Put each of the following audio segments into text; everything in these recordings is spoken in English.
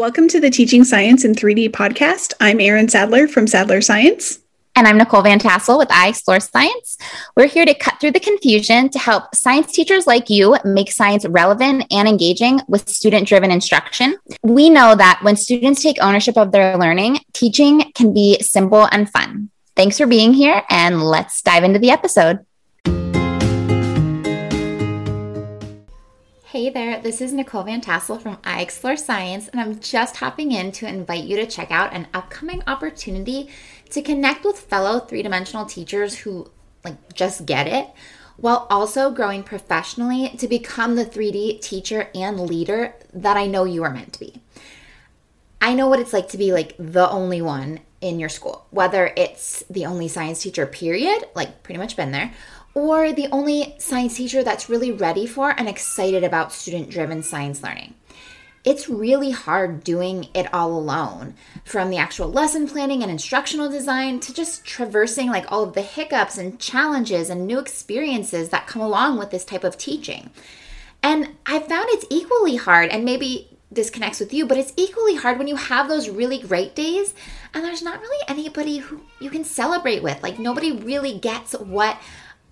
Welcome to the Teaching Science in 3D podcast. I'm Erin Sadler from Sadler Science. And I'm Nicole Van Tassel with I Explore Science. We're here to cut through the confusion to help science teachers like you make science relevant and engaging with student driven instruction. We know that when students take ownership of their learning, teaching can be simple and fun. Thanks for being here, and let's dive into the episode. Hey there, this is Nicole Van Tassel from I Explore Science, and I'm just hopping in to invite you to check out an upcoming opportunity to connect with fellow three dimensional teachers who like just get it while also growing professionally to become the 3D teacher and leader that I know you are meant to be. I know what it's like to be like the only one in your school, whether it's the only science teacher, period, like pretty much been there, or the only science teacher that's really ready for and excited about student driven science learning. It's really hard doing it all alone, from the actual lesson planning and instructional design to just traversing like all of the hiccups and challenges and new experiences that come along with this type of teaching. And I found it's equally hard, and maybe this connects with you, but it's equally hard when you have those really great days and there's not really anybody who you can celebrate with. Like, nobody really gets what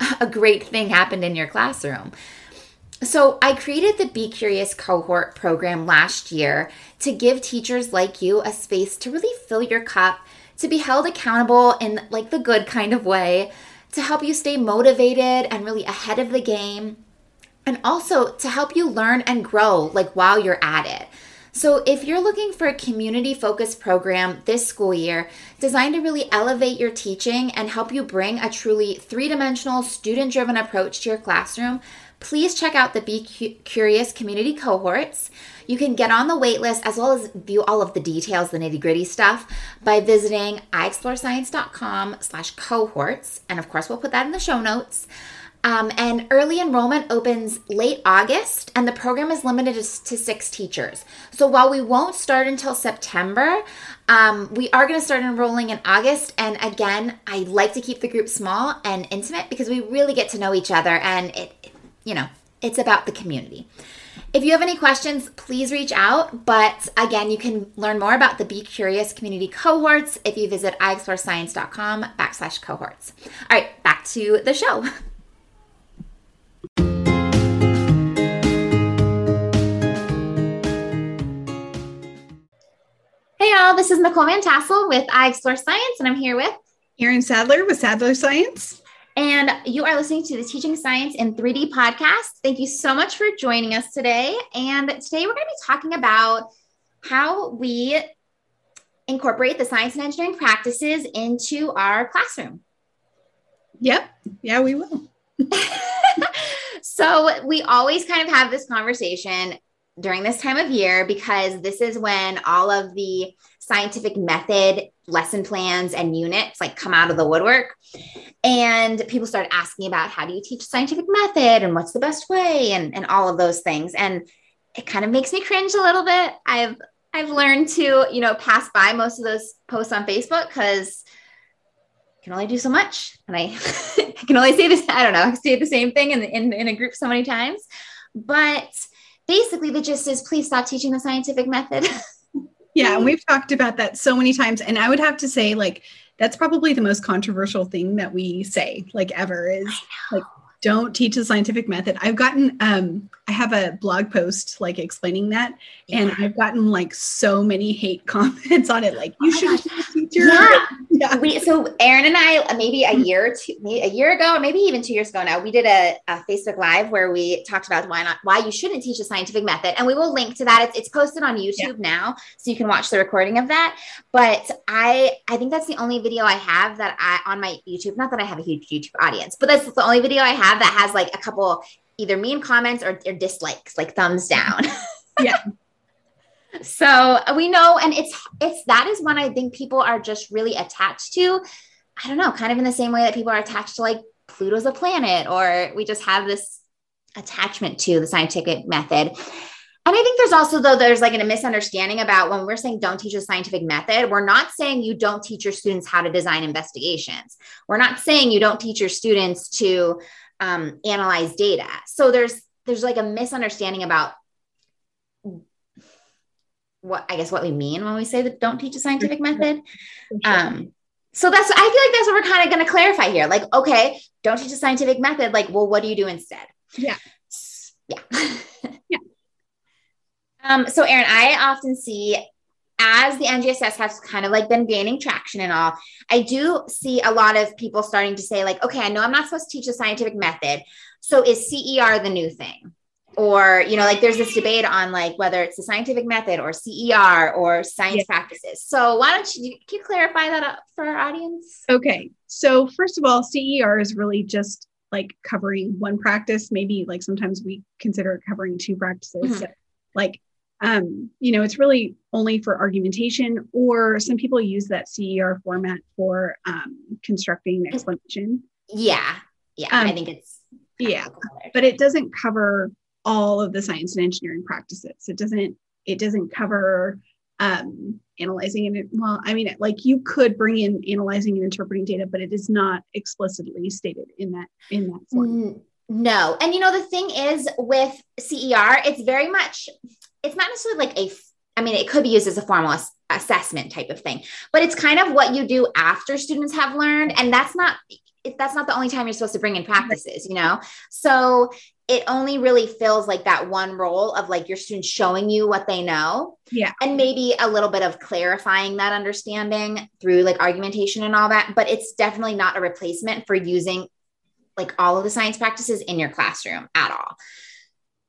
a great thing happened in your classroom. So, I created the Be Curious cohort program last year to give teachers like you a space to really fill your cup, to be held accountable in like the good kind of way, to help you stay motivated and really ahead of the game, and also to help you learn and grow like while you're at it. So, if you're looking for a community focused program this school year designed to really elevate your teaching and help you bring a truly three dimensional, student driven approach to your classroom, please check out the Be Curious community cohorts. You can get on the waitlist as well as view all of the details, the nitty gritty stuff by visiting iexplorescience.com slash cohorts. And of course, we'll put that in the show notes. Um, and early enrollment opens late August, and the program is limited to, six teachers. So while we won't start until September, um, we are going to start enrolling in August. And again, I like to keep the group small and intimate because we really get to know each other, and it, it you know, it's about the community. If you have any questions, please reach out. But again, you can learn more about the Be Curious community cohorts if you visit iexplorescience.com backslash cohorts. All right, back to the show. y'all, this is Nicole Van Tassel with I Explore Science, and I'm here with Erin Sadler with Sadler Science. And you are listening to the Teaching Science in 3D podcast. Thank you so much for joining us today. And today we're going to be talking about how we incorporate the science and engineering practices into our classroom. Yep. Yeah, we will. so we always kind of have this conversation during this time of year because this is when all of the scientific method lesson plans and units like come out of the woodwork. And people start asking about how do you teach scientific method and what's the best way and, and all of those things. And it kind of makes me cringe a little bit. I've i've learned to you know pass by most of those posts on facebook because I can only do so much. And i i can only say this i don't know say the same thing in, in, in a group so many times. But basically the gist is please stop teaching the scientific method. yeah, and we've talked about that so many times. And I would have to say, like, that's probably the most controversial thing that we say, like, ever is like, don't teach the scientific method. I've gotten, um, I have a blog post like explaining that, yeah. and I've gotten like so many hate comments on it, like, you oh should teacher. Yeah. we so Erin and I uh, maybe a mm-hmm. year or two, maybe a year ago, or maybe even two years ago now, we did a, a, Facebook Live where we talked about why not why you shouldn't teach a scientific method, and we will link to that. It's, it's posted on YouTube yeah. now, so you can watch the recording of that. But I I think that's the only video I have that I on my YouTube. Not that I have a huge YouTube audience, but that's the only video I have that has like a couple either mean comments or, or dislikes, like thumbs down. yeah. So we know and it's it's that is one i think people are just really attached to i don't know kind of in the same way that people are attached to like pluto's a planet or we just have this attachment to the scientific method and I think there's also though there's like a misunderstanding about when we're saying don't teach a scientific method, we're not saying you don't teach your students how to design investigations. We're not saying you don't teach your students to um, analyze data. So there's there's like a misunderstanding about what I guess what we mean when we say that don't teach a scientific method. Sure. Um, so that's I feel like that's what we're kind of going to clarify here. Like, okay, don't teach a scientific method. Like, well, what do you do instead? Yeah. Yeah. yeah. Um, so Erin, I often see as the NGSS has kind of like been gaining traction and all, I do see a lot of people starting to say, like, okay, I know I'm not supposed to teach a scientific method. So is CER the new thing? Or you know like there's this debate on like whether it's the scientific method or cer or science practices. So why don't you can you clarify that up for our audience? Okay. So first of all cer is really just like covering one practice. Maybe like sometimes we consider covering two practices. Mm-hmm. so, like um you know it's really only for argumentation or some people use that cer format for um constructing explanation. Yeah. Yeah. Um, i think it's yeah. but it doesn't cover all of the science and engineering practices. It doesn't it doesn't cover um, analyzing and well, I mean, like you could bring in analyzing and interpreting data, but it is not explicitly stated in that in that form. No, and you know the thing is with CER, it's very much it's not necessarily like a I mean, it could be used as a formal ass- assessment type of thing, but it's kind of what you do after students have learned. And that's not, that's not the only time you're supposed to bring in practices, you know? So it only really fills like that one role of like your students showing you what they know. Yeah. And maybe a little bit of clarifying that understanding through like argumentation and all that. But it's definitely not a replacement for using like all of the science practices in your classroom at all.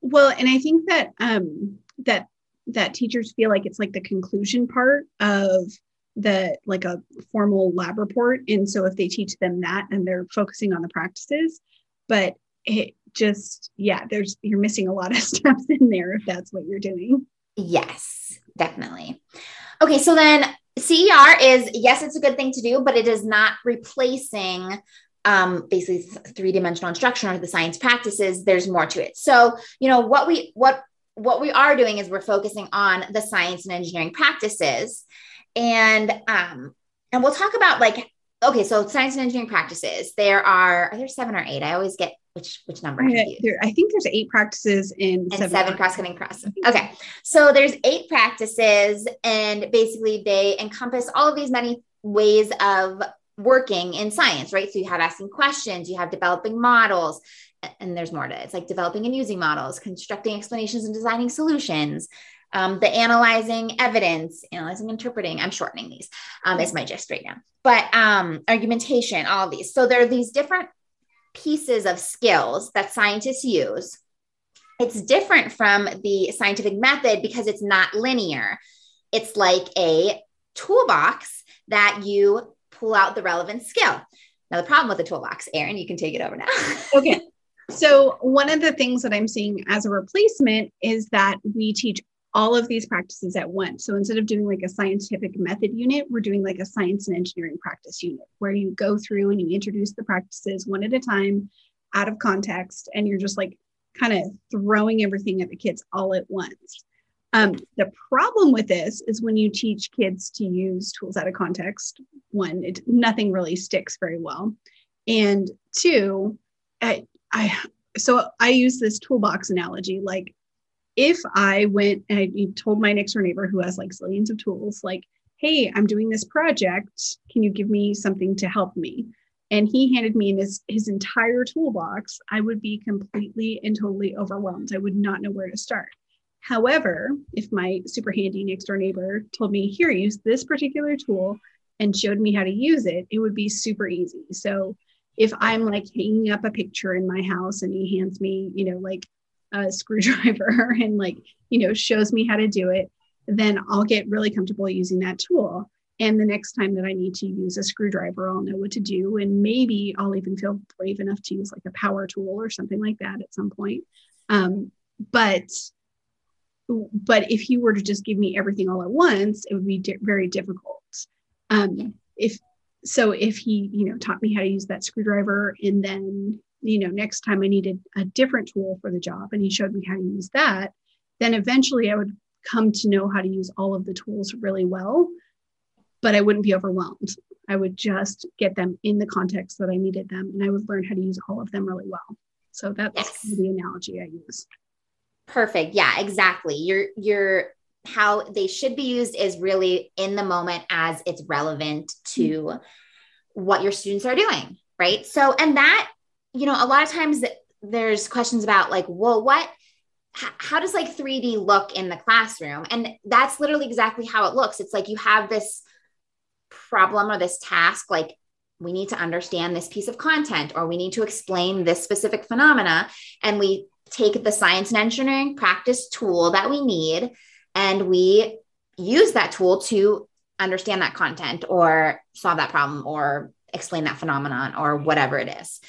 Well, and I think that um that that teachers feel like it's like the conclusion part of the like a formal lab report. And so if they teach them that and they're focusing on the practices, but it just yeah there's you're missing a lot of steps in there if that's what you're doing. Yes definitely. Okay so then cer is yes it's a good thing to do but it is not replacing um, basically three-dimensional instruction or the science practices. There's more to it. So you know what we what what we are doing is we're focusing on the science and engineering practices. And um and we'll talk about like okay so science and engineering practices. There are are there seven or eight? I always get which which number? There, I think there's eight practices in and seven, seven cross cutting cross. Okay, so there's eight practices, and basically they encompass all of these many ways of working in science, right? So you have asking questions, you have developing models, and there's more to it. It's like developing and using models, constructing explanations and designing solutions. Um, the analyzing evidence, analyzing, interpreting. I'm shortening these. Um, is my gist right now. But um, argumentation, all of these. So there are these different pieces of skills that scientists use. It's different from the scientific method because it's not linear. It's like a toolbox that you pull out the relevant skill. Now, the problem with the toolbox, Erin, you can take it over now. okay. So, one of the things that I'm seeing as a replacement is that we teach all of these practices at once. So instead of doing like a scientific method unit, we're doing like a science and engineering practice unit where you go through and you introduce the practices one at a time out of context and you're just like kind of throwing everything at the kids all at once. Um, the problem with this is when you teach kids to use tools out of context, one, it, nothing really sticks very well. And two, I, I so I use this toolbox analogy like if I went and I told my next door neighbor who has like zillions of tools, like, hey, I'm doing this project. Can you give me something to help me? And he handed me his, his entire toolbox, I would be completely and totally overwhelmed. I would not know where to start. However, if my super handy next door neighbor told me, here, use this particular tool, and showed me how to use it, it would be super easy. So if I'm like hanging up a picture in my house and he hands me, you know, like a screwdriver and like, you know, shows me how to do it, then I'll get really comfortable using that tool. And the next time that I need to use a screwdriver, I'll know what to do. And maybe I'll even feel brave enough to use like a power tool or something like that at some point. Um, but but if he were to just give me everything all at once, it would be di- very difficult. Um, if so, if he you know taught me how to use that screwdriver, and then you know next time I needed a different tool for the job, and he showed me how to use that, then eventually I would come to know how to use all of the tools really well, but I wouldn't be overwhelmed. I would just get them in the context that I needed them, and I would learn how to use all of them really well. So that's yes. the analogy I use. Perfect. Yeah, exactly. You're you're how they should be used is really in the moment as it's relevant to mm-hmm. what your students are doing, right? So and that, you know, a lot of times there's questions about like, well, what how does like 3D look in the classroom? And that's literally exactly how it looks. It's like you have this problem or this task like we need to understand this piece of content or we need to explain this specific phenomena and we take the science and engineering practice tool that we need and we use that tool to understand that content or solve that problem or explain that phenomenon or whatever it is.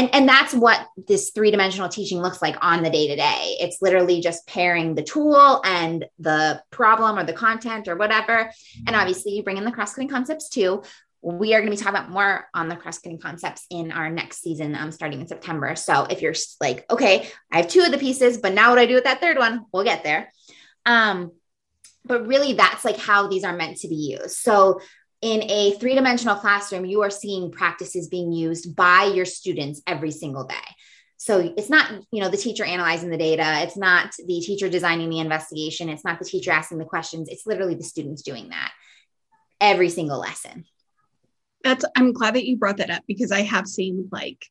And, and that's what this three dimensional teaching looks like on the day to day. It's literally just pairing the tool and the problem or the content or whatever. And obviously, you bring in the cross cutting concepts too, we are going to be talking about more on the cross cutting concepts in our next season um, starting in september. So if you're like okay i have two of the pieces but now what do i do with that third one? We'll get there. Um, but really that's like how these are meant to be used. So in a three-dimensional classroom you are seeing practices being used by your students every single day. So it's not you know the teacher analyzing the data. It's not the teacher designing the investigation. It's not the teacher asking the questions. It's literally the students doing that every single lesson. That's i'm glad that you brought that up because i have seen like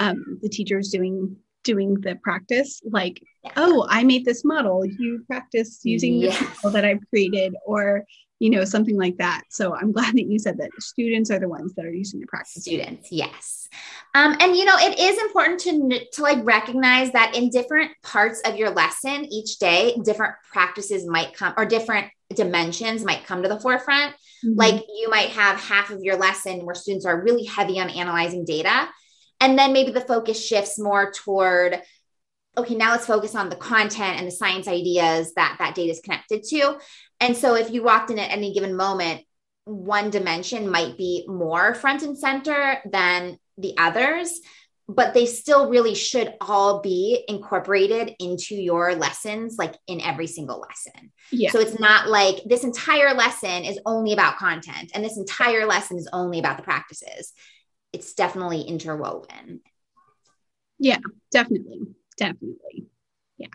um, the teachers doing doing the practice like oh i made this model. You practice using yes. the model that i've created or you know something like that so i'm glad that you said that students are the ones that are using the practice students yes um, and you know it is important to to like recognize that in different parts of your lesson each day different practices might come or different dimensions might come to the forefront Mm-hmm. Like you might have half of your lesson where students are really heavy on analyzing data. And then maybe the focus shifts more toward, okay, now let's focus on the content and the science ideas that that data is connected to. And so if you walked in at any given moment, one dimension might be more front and center than the others but they still really should all be incorporated into your lessons like in every single lesson yeah. so it's not like this entire lesson is only about content and this entire lesson is only about the practices it's definitely interwoven yeah definitely definitely yeah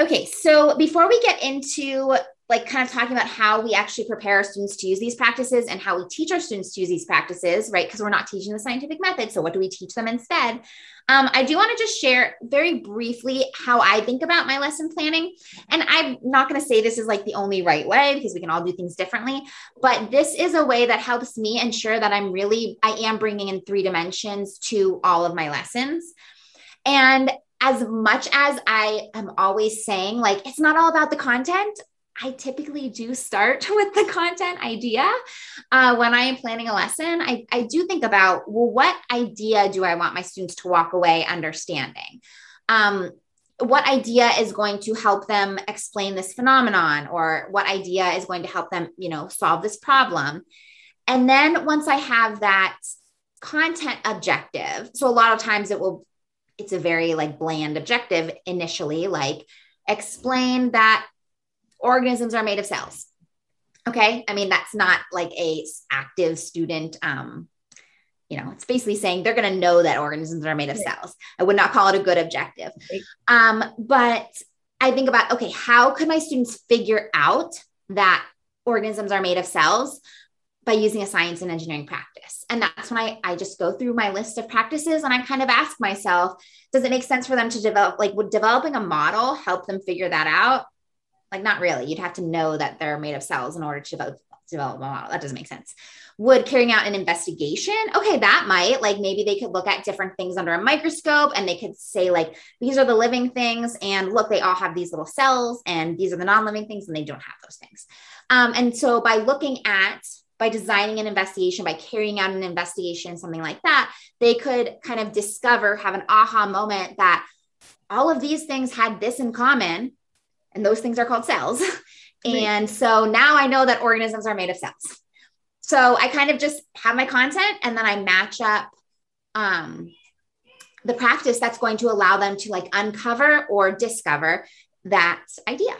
okay so before we get into like kind of talking about how we actually prepare our students to use these practices and how we teach our students to use these practices, right? Because we're not teaching the scientific method. So, what do we teach them instead? Um, I do want to just share very briefly how I think about my lesson planning. And I'm not going to say this is like the only right way because we can all do things differently, but this is a way that helps me ensure that I'm really, I am bringing in three dimensions to all of my lessons. And as much as I am always saying, like, it's not all about the content, I typically do start with the content idea. Uh, when I am planning a lesson, I, I do think about, well, what idea do I want my students to walk away understanding? Um, what idea is going to help them explain this phenomenon or what idea is going to help them, you know, solve this problem? And then once I have that content objective, so a lot of times it will, it's a very like bland objective initially, like explain that organisms are made of cells. Okay. I mean, that's not like a active student. Um, you know, it's basically saying they're going to know that organisms are made of cells. I would not call it a good objective. Um, but I think about, okay, how could my students figure out that organisms are made of cells by using a science and engineering practice? And that's when I, I just go through my list of practices and I kind of ask myself, does it make sense for them to develop, like, would developing a model help them figure that out? Like, not really. You'd have to know that they're made of cells in order to develop a model. That doesn't make sense. Would carrying out an investigation, okay, that might like maybe they could look at different things under a microscope and they could say, like, these are the living things, and look, they all have these little cells, and these are the non living things, and they don't have those things. Um, and so by looking at by designing an investigation, by carrying out an investigation, something like that, they could kind of discover, have an aha moment that all of these things had this in common. And those things are called cells. And so now I know that organisms are made of cells. So I kind of just have my content and then I match up um, the practice that's going to allow them to like uncover or discover that idea.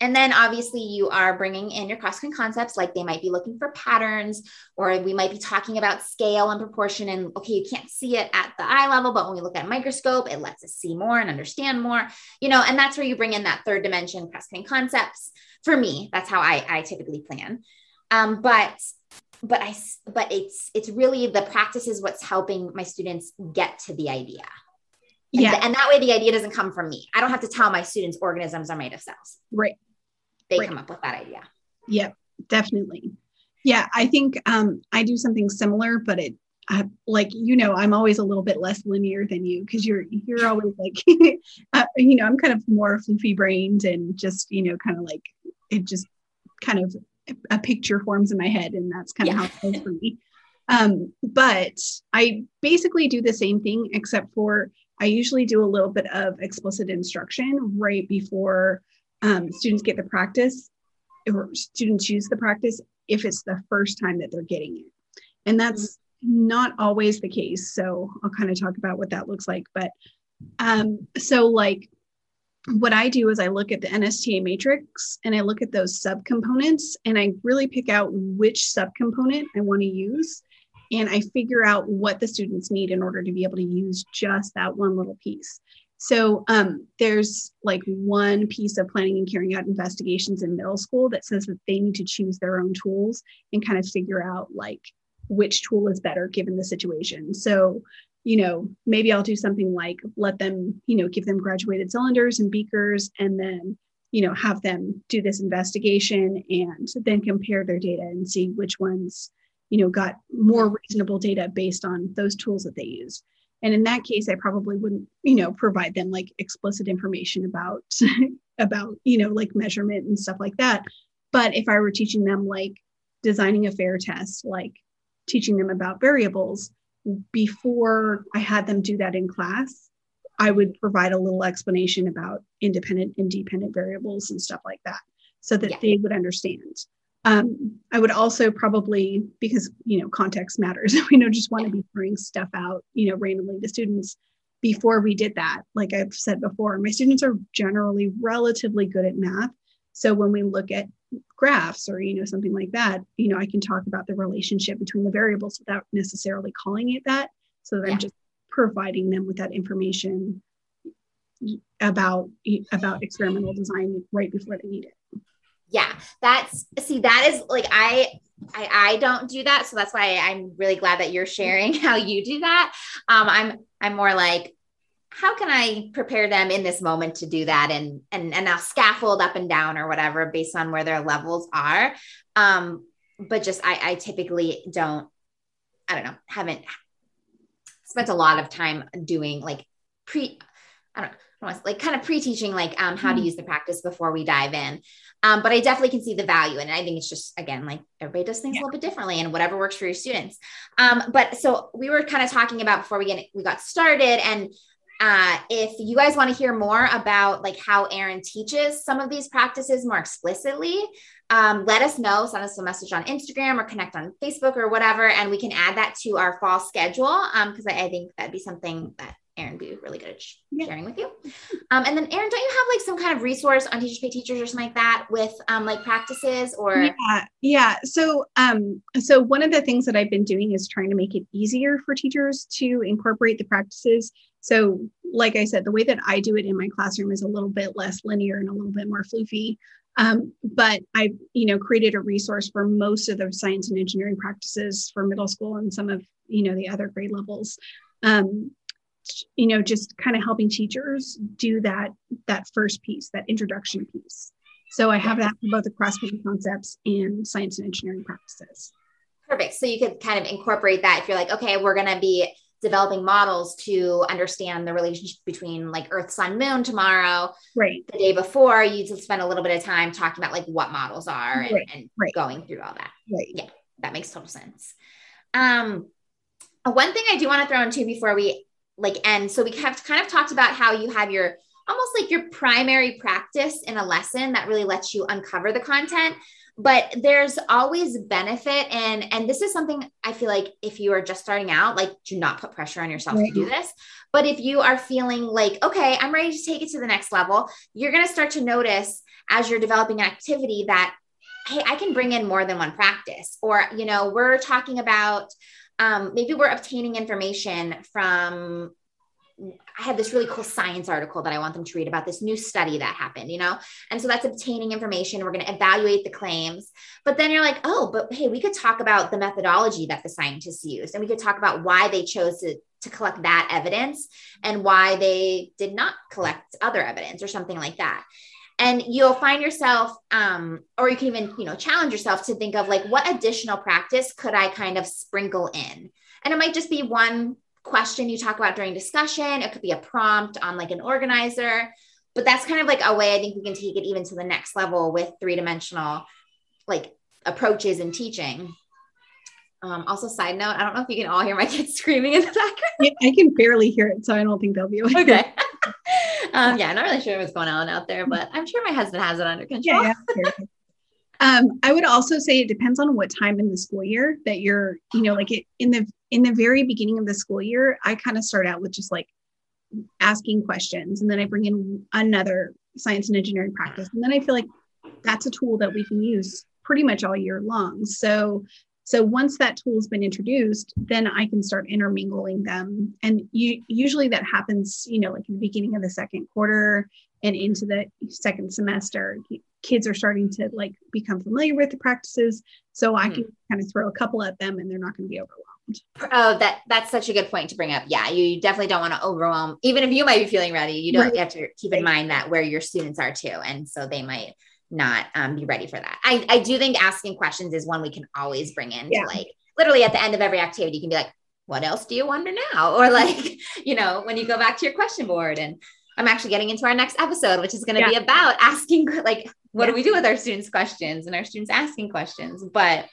And then obviously you are bringing in your cross concepts, like they might be looking for patterns, or we might be talking about scale and proportion. And okay, you can't see it at the eye level, but when we look at a microscope, it lets us see more and understand more, you know, and that's where you bring in that third dimension cross concepts. For me, that's how I, I typically plan. Um, but but I but it's it's really the practice is what's helping my students get to the idea. Yeah. And, and, that way the idea doesn't come from me. I don't have to tell my students organisms are made of cells. Right they right. come up with that idea. Yep, definitely. Yeah, I think um, I do something similar, but it uh, like you know I'm always a little bit less linear than you because you're you're always like uh, you know I'm kind of more floofy brained and just you know kind of like it just kind of a picture forms in my head and that's kind of yeah. how it is for me. Um, but I basically do the same thing except for I usually do a little bit of explicit instruction right before um, students get the practice or students use the practice if it's the first time that they're getting it. And that's mm-hmm. not always the case. So I'll kind of talk about what that looks like. But um, so, like, what I do is I look at the NSTA matrix and I look at those subcomponents and I really pick out which subcomponent I want to use. And I figure out what the students need in order to be able to use just that one little piece. So um, there's like one piece of planning and carrying out investigations in middle school that says that they need to choose their own tools and kind of figure out like which tool is better given the situation. So, you know, maybe I'll do something like let them, you know, give them graduated cylinders and beakers and then, you know, have them do this investigation and then compare their data and see which ones, you know, got more reasonable data based on those tools that they use and in that case i probably wouldn't you know provide them like explicit information about about you know like measurement and stuff like that but if i were teaching them like designing a fair test like teaching them about variables before i had them do that in class i would provide a little explanation about independent and dependent variables and stuff like that so that yeah. they would understand um, I would also probably, because you know context matters, we don't just want to be throwing stuff out, you know, randomly to students. Before we did that, like I've said before, my students are generally relatively good at math. So when we look at graphs or you know something like that, you know, I can talk about the relationship between the variables without necessarily calling it that. So that yeah. I'm just providing them with that information about about experimental design right before they need it yeah that's see that is like i I, I don't do that so that's why i'm really glad that you're sharing how you do that. Um i'm i'm more like how can i prepare them in this moment to do that and and and i'll scaffold up and down or whatever based on where their levels are. Um but just i i typically don't i don't know haven't spent a lot of time doing like pre i don't know like kind of pre-teaching like um, how to mm-hmm. use the practice before we dive in um, but i definitely can see the value and i think it's just again like everybody does things yeah. a little bit differently and whatever works for your students um, but so we were kind of talking about before we get we got started and uh, if you guys want to hear more about like how Erin teaches some of these practices more explicitly, um, let us know. Send us a message on Instagram or connect on Facebook or whatever, and we can add that to our fall schedule because um, I, I, think that'd be something that Erin be really good at sharing with you. Um, and then Erin, don't you have like some kind of resource on Teachers Pay Teachers or something like that with um, like practices or? Yeah, yeah. So, um, so one of the things that I've been doing is trying to make it easier for teachers to incorporate the practices. So, like I said, the way that I do it in my classroom is a little bit less linear and a little bit more floofy. Um, but I've, you know, created a resource for most of the science and engineering practices for middle school and some of, you know, the other grade levels. Um, you know just kind of helping teachers do that that first piece that introduction piece So I have that for both the cross-cutting concepts and science and engineering practices. Perfect. So you could kind of incorporate that if you're like, okay, we're going to be developing models to understand the relationship between like Earth, Sun, Moon tomorrow. Right. The day before, you just spend a little bit of time talking about like what models are and, right. and right. going through all that. Right. Yeah, that makes total sense. Um, one thing I do want to throw in too before we like end. So we have kind of talked about how you have your almost like your primary practice in a lesson that really lets you uncover the content but there's always benefit and and this is something i feel like if you are just starting out like do not put pressure on yourself right. to do this but if you are feeling like okay i'm ready to take it to the next level you're going to start to notice as you're developing an activity that hey i can bring in more than one practice or you know we're talking about um, maybe we're obtaining information from I had this really cool science article that I want them to read about this new study that happened, you know? And so that's obtaining information. We're going to evaluate the claims. But then you're like, oh, but hey, we could talk about the methodology that the scientists used. And we could talk about why they chose to, to collect that evidence and why they did not collect other evidence or something like that. And you'll find yourself, um, or you can even, you know, challenge yourself to think of like, what additional practice could I kind of sprinkle in? And it might just be one question you talk about during discussion. It could be a prompt on like an organizer, but that's kind of like a way I think we can take it even to the next level with three dimensional like approaches in teaching. Um, also, side note, I don't know if you can all hear my kids screaming in the background. Yeah, I can barely hear it, so I don't think they'll be okay. okay. Um, yeah, I'm not really sure what's going on out there, but I'm sure my husband has it under control. Yeah, yeah. Um, I would also say it depends on what time in the school year that you're, you know, like it, in the in the very beginning of the school year, I kind of start out with just like asking questions, and then I bring in another science and engineering practice, and then I feel like that's a tool that we can use pretty much all year long. So so once that tool has been introduced, then I can start intermingling them. And you, usually that happens, you know, like in the beginning of the second quarter and into the second semester kids are starting to like become familiar with the practices. So mm-hmm. I can kind of throw a couple at them and they're not going to be overwhelmed. Oh, that that's such a good point to bring up. Yeah, you definitely don't want to overwhelm. Even if you might be feeling ready, you don't right. you have to keep in mind that where your students are too, and so they might not um, be ready for that. I I do think asking questions is one we can always bring in. Yeah. like literally at the end of every activity, you can be like, "What else do you wonder now?" Or like, you know, when you go back to your question board and I'm actually getting into our next episode, which is going to yeah. be about asking, like, what yeah. do we do with our students' questions and our students asking questions? But,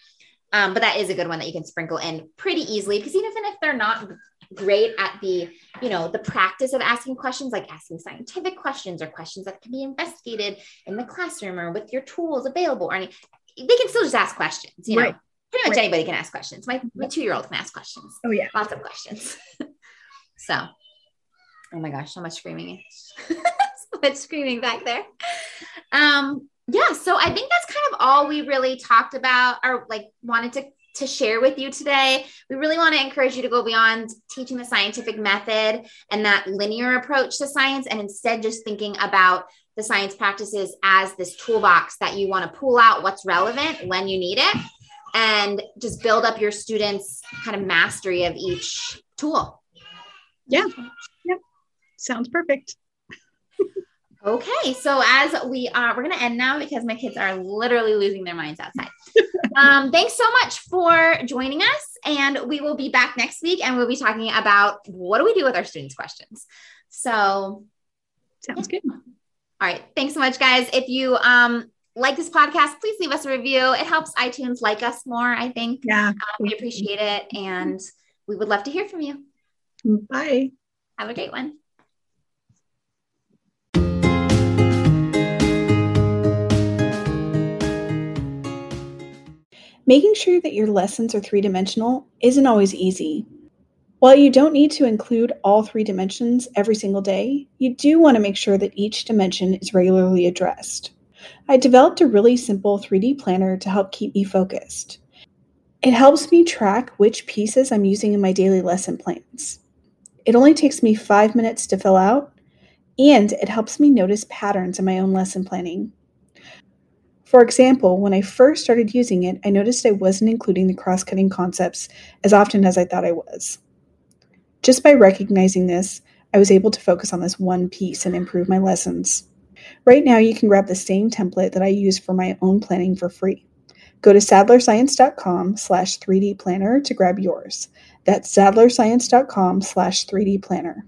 um, but that is a good one that you can sprinkle in pretty easily because even if they're not great at the, you know, the practice of asking questions, like asking scientific questions or questions that can be investigated in the classroom or with your tools available, or any, they can still just ask questions. You know, right. pretty much right. anybody can ask questions. My my two year old can ask questions. Oh yeah, lots of questions. so Oh my gosh, so much screaming. so much screaming back there. Um, yeah, so I think that's kind of all we really talked about or like wanted to to share with you today. We really want to encourage you to go beyond teaching the scientific method and that linear approach to science and instead just thinking about the science practices as this toolbox that you want to pull out what's relevant when you need it and just build up your students kind of mastery of each tool. Yeah. Sounds perfect. okay, so as we are, we're going to end now because my kids are literally losing their minds outside. um, thanks so much for joining us, and we will be back next week, and we'll be talking about what do we do with our students' questions. So, sounds yeah. good. All right, thanks so much, guys. If you um like this podcast, please leave us a review. It helps iTunes like us more. I think. Yeah, um, we appreciate it, and we would love to hear from you. Bye. Have a great one. Making sure that your lessons are three dimensional isn't always easy. While you don't need to include all three dimensions every single day, you do want to make sure that each dimension is regularly addressed. I developed a really simple 3D planner to help keep me focused. It helps me track which pieces I'm using in my daily lesson plans. It only takes me five minutes to fill out, and it helps me notice patterns in my own lesson planning. For example, when I first started using it, I noticed I wasn't including the cross cutting concepts as often as I thought I was. Just by recognizing this, I was able to focus on this one piece and improve my lessons. Right now, you can grab the same template that I use for my own planning for free. Go to sadlerscience.com slash 3D planner to grab yours. That's sadlerscience.com slash 3D planner.